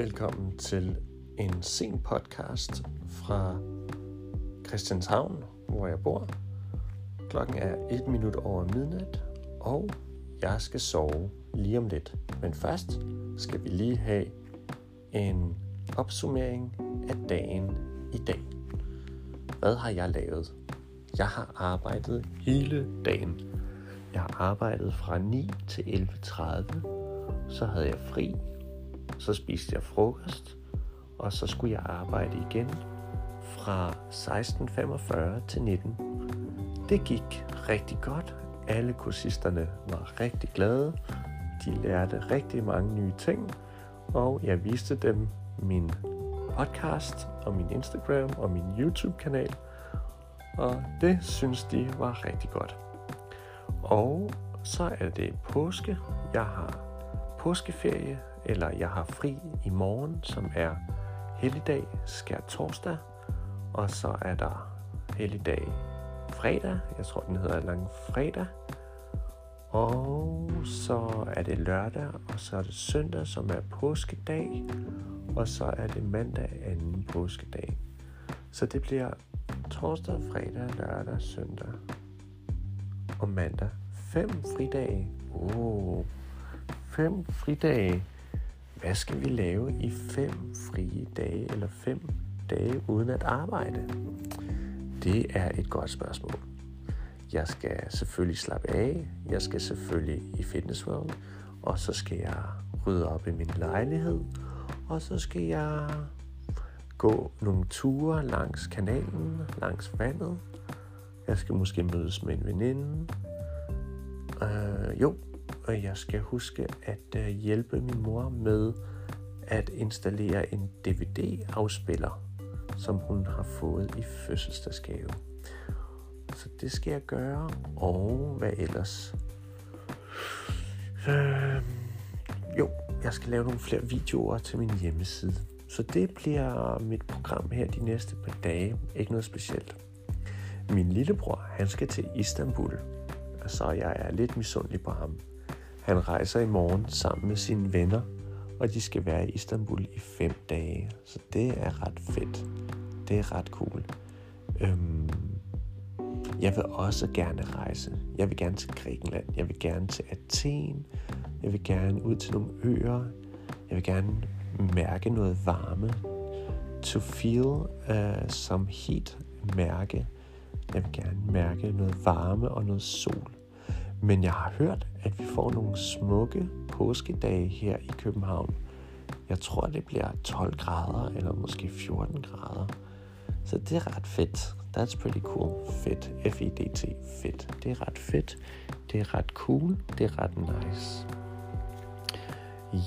Velkommen til en sen podcast fra Christianshavn, hvor jeg bor. Klokken er et minut over midnat, og jeg skal sove lige om lidt. Men først skal vi lige have en opsummering af dagen i dag. Hvad har jeg lavet? Jeg har arbejdet hele dagen. Jeg har arbejdet fra 9 til 11.30. Så havde jeg fri. Så spiste jeg frokost. Og så skulle jeg arbejde igen fra 16.45 til 19. Det gik rigtig godt. Alle kursisterne var rigtig glade. De lærte rigtig mange nye ting. Og jeg viste dem min podcast og min Instagram og min YouTube-kanal. Og det synes de var rigtig godt. Og så er det påske. Jeg har påskeferie, eller jeg har fri i morgen, som er helligdag, skær torsdag. Og så er der helligdag fredag. Jeg tror, den hedder lang fredag. Og så er det lørdag, og så er det søndag, som er påskedag. Og så er det mandag anden påskedag. Så det bliver torsdag, fredag, lørdag, søndag og mandag. Fem fridage. Oh, fem fridage. Hvad skal vi lave i fem frie dage, eller fem dage uden at arbejde? Det er et godt spørgsmål. Jeg skal selvfølgelig slappe af. Jeg skal selvfølgelig i Fitness World. Og så skal jeg rydde op i min lejlighed. Og så skal jeg gå nogle ture langs kanalen, langs vandet. Jeg skal måske mødes med en veninde. Uh, jo, og jeg skal huske at øh, hjælpe min mor med at installere en DVD-afspiller, som hun har fået i fødselsdagsgave. Så det skal jeg gøre, og hvad ellers? Øh, jo, jeg skal lave nogle flere videoer til min hjemmeside. Så det bliver mit program her de næste par dage. Ikke noget specielt. Min lillebror, han skal til Istanbul. Så jeg er lidt misundelig på ham. Han rejser i morgen sammen med sine venner, og de skal være i Istanbul i fem dage. Så det er ret fedt. Det er ret cool. Øhm, jeg vil også gerne rejse. Jeg vil gerne til Grækenland. Jeg vil gerne til Athen. Jeg vil gerne ud til nogle øer. Jeg vil gerne mærke noget varme. To feel øh, uh, some heat. Mærke. Jeg vil gerne mærke noget varme og noget sol. Men jeg har hørt, at vi får nogle smukke påskedage her i København. Jeg tror, det bliver 12 grader, eller måske 14 grader. Så det er ret fedt. That's pretty cool. Fedt. F-I-D-T. Fedt. Det er ret fedt. Det er ret cool. Det er ret nice.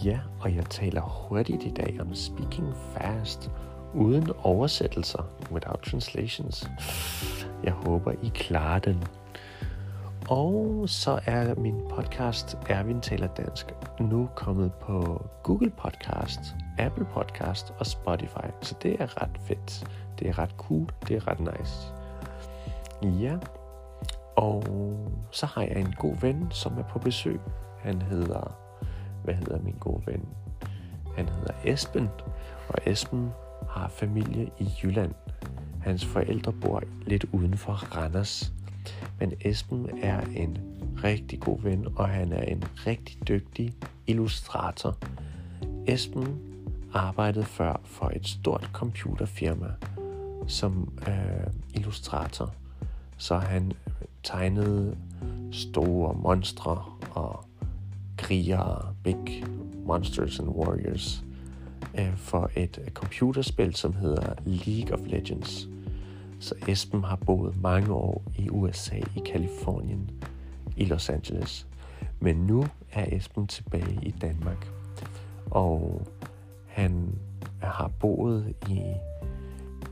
Ja, og jeg taler hurtigt i dag om speaking fast, uden oversættelser, without translations. Jeg håber, I klarer den. Og så er min podcast Erwin taler dansk nu kommet på Google Podcast, Apple Podcast og Spotify. Så det er ret fedt. Det er ret cool. Det er ret nice. Ja. Og så har jeg en god ven, som er på besøg. Han hedder... Hvad hedder min gode ven? Han hedder Esben. Og Esben har familie i Jylland. Hans forældre bor lidt uden for Randers. Men Esben er en rigtig god ven, og han er en rigtig dygtig illustrator. Esben arbejdede før for et stort computerfirma som øh, illustrator. Så han øh, tegnede store monstre og krigere, big monsters and warriors, øh, for et computerspil, som hedder League of Legends. Så Esben har boet mange år i USA, i Kalifornien, i Los Angeles. Men nu er Esben tilbage i Danmark. Og han har boet i,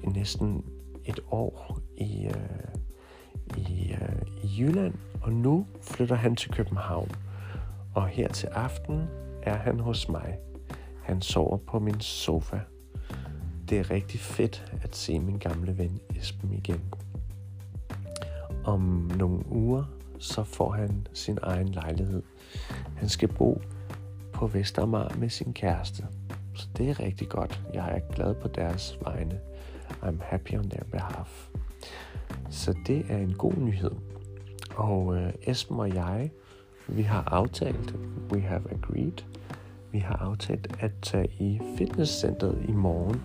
i næsten et år i, øh, i, øh, i Jylland, og nu flytter han til København. Og her til aften er han hos mig. Han sover på min sofa det er rigtig fedt at se min gamle ven Esben igen. Om nogle uger, så får han sin egen lejlighed. Han skal bo på Vestermar med sin kæreste. Så det er rigtig godt. Jeg er glad på deres vegne. I'm happy on their behalf. Så det er en god nyhed. Og øh, Esben og jeg, vi har aftalt, we have agreed, vi har aftalt at tage i fitnesscenteret i morgen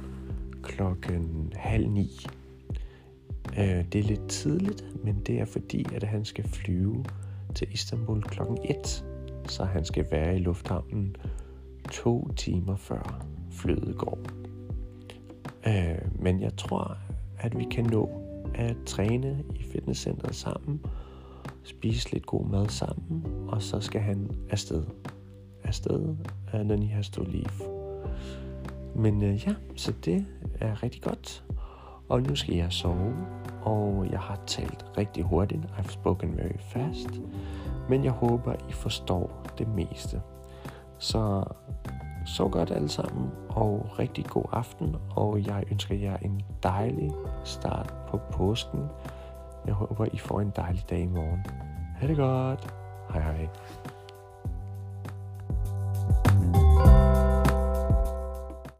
klokken halv ni. Øh, det er lidt tidligt, men det er fordi, at han skal flyve til Istanbul klokken 1, så han skal være i lufthavnen to timer før flyet går. Øh, men jeg tror, at vi kan nå at træne i fitnesscenteret sammen, spise lidt god mad sammen, og så skal han afsted. Afsted, øh, når I har stået to. Men øh, ja, så det er rigtig godt. Og nu skal jeg sove, og jeg har talt rigtig hurtigt. I've spoken very fast. Men jeg håber, I forstår det meste. Så så godt alle sammen, og rigtig god aften, og jeg ønsker jer en dejlig start på påsken. Jeg håber, I får en dejlig dag i morgen. Ha' det godt. Hej hej.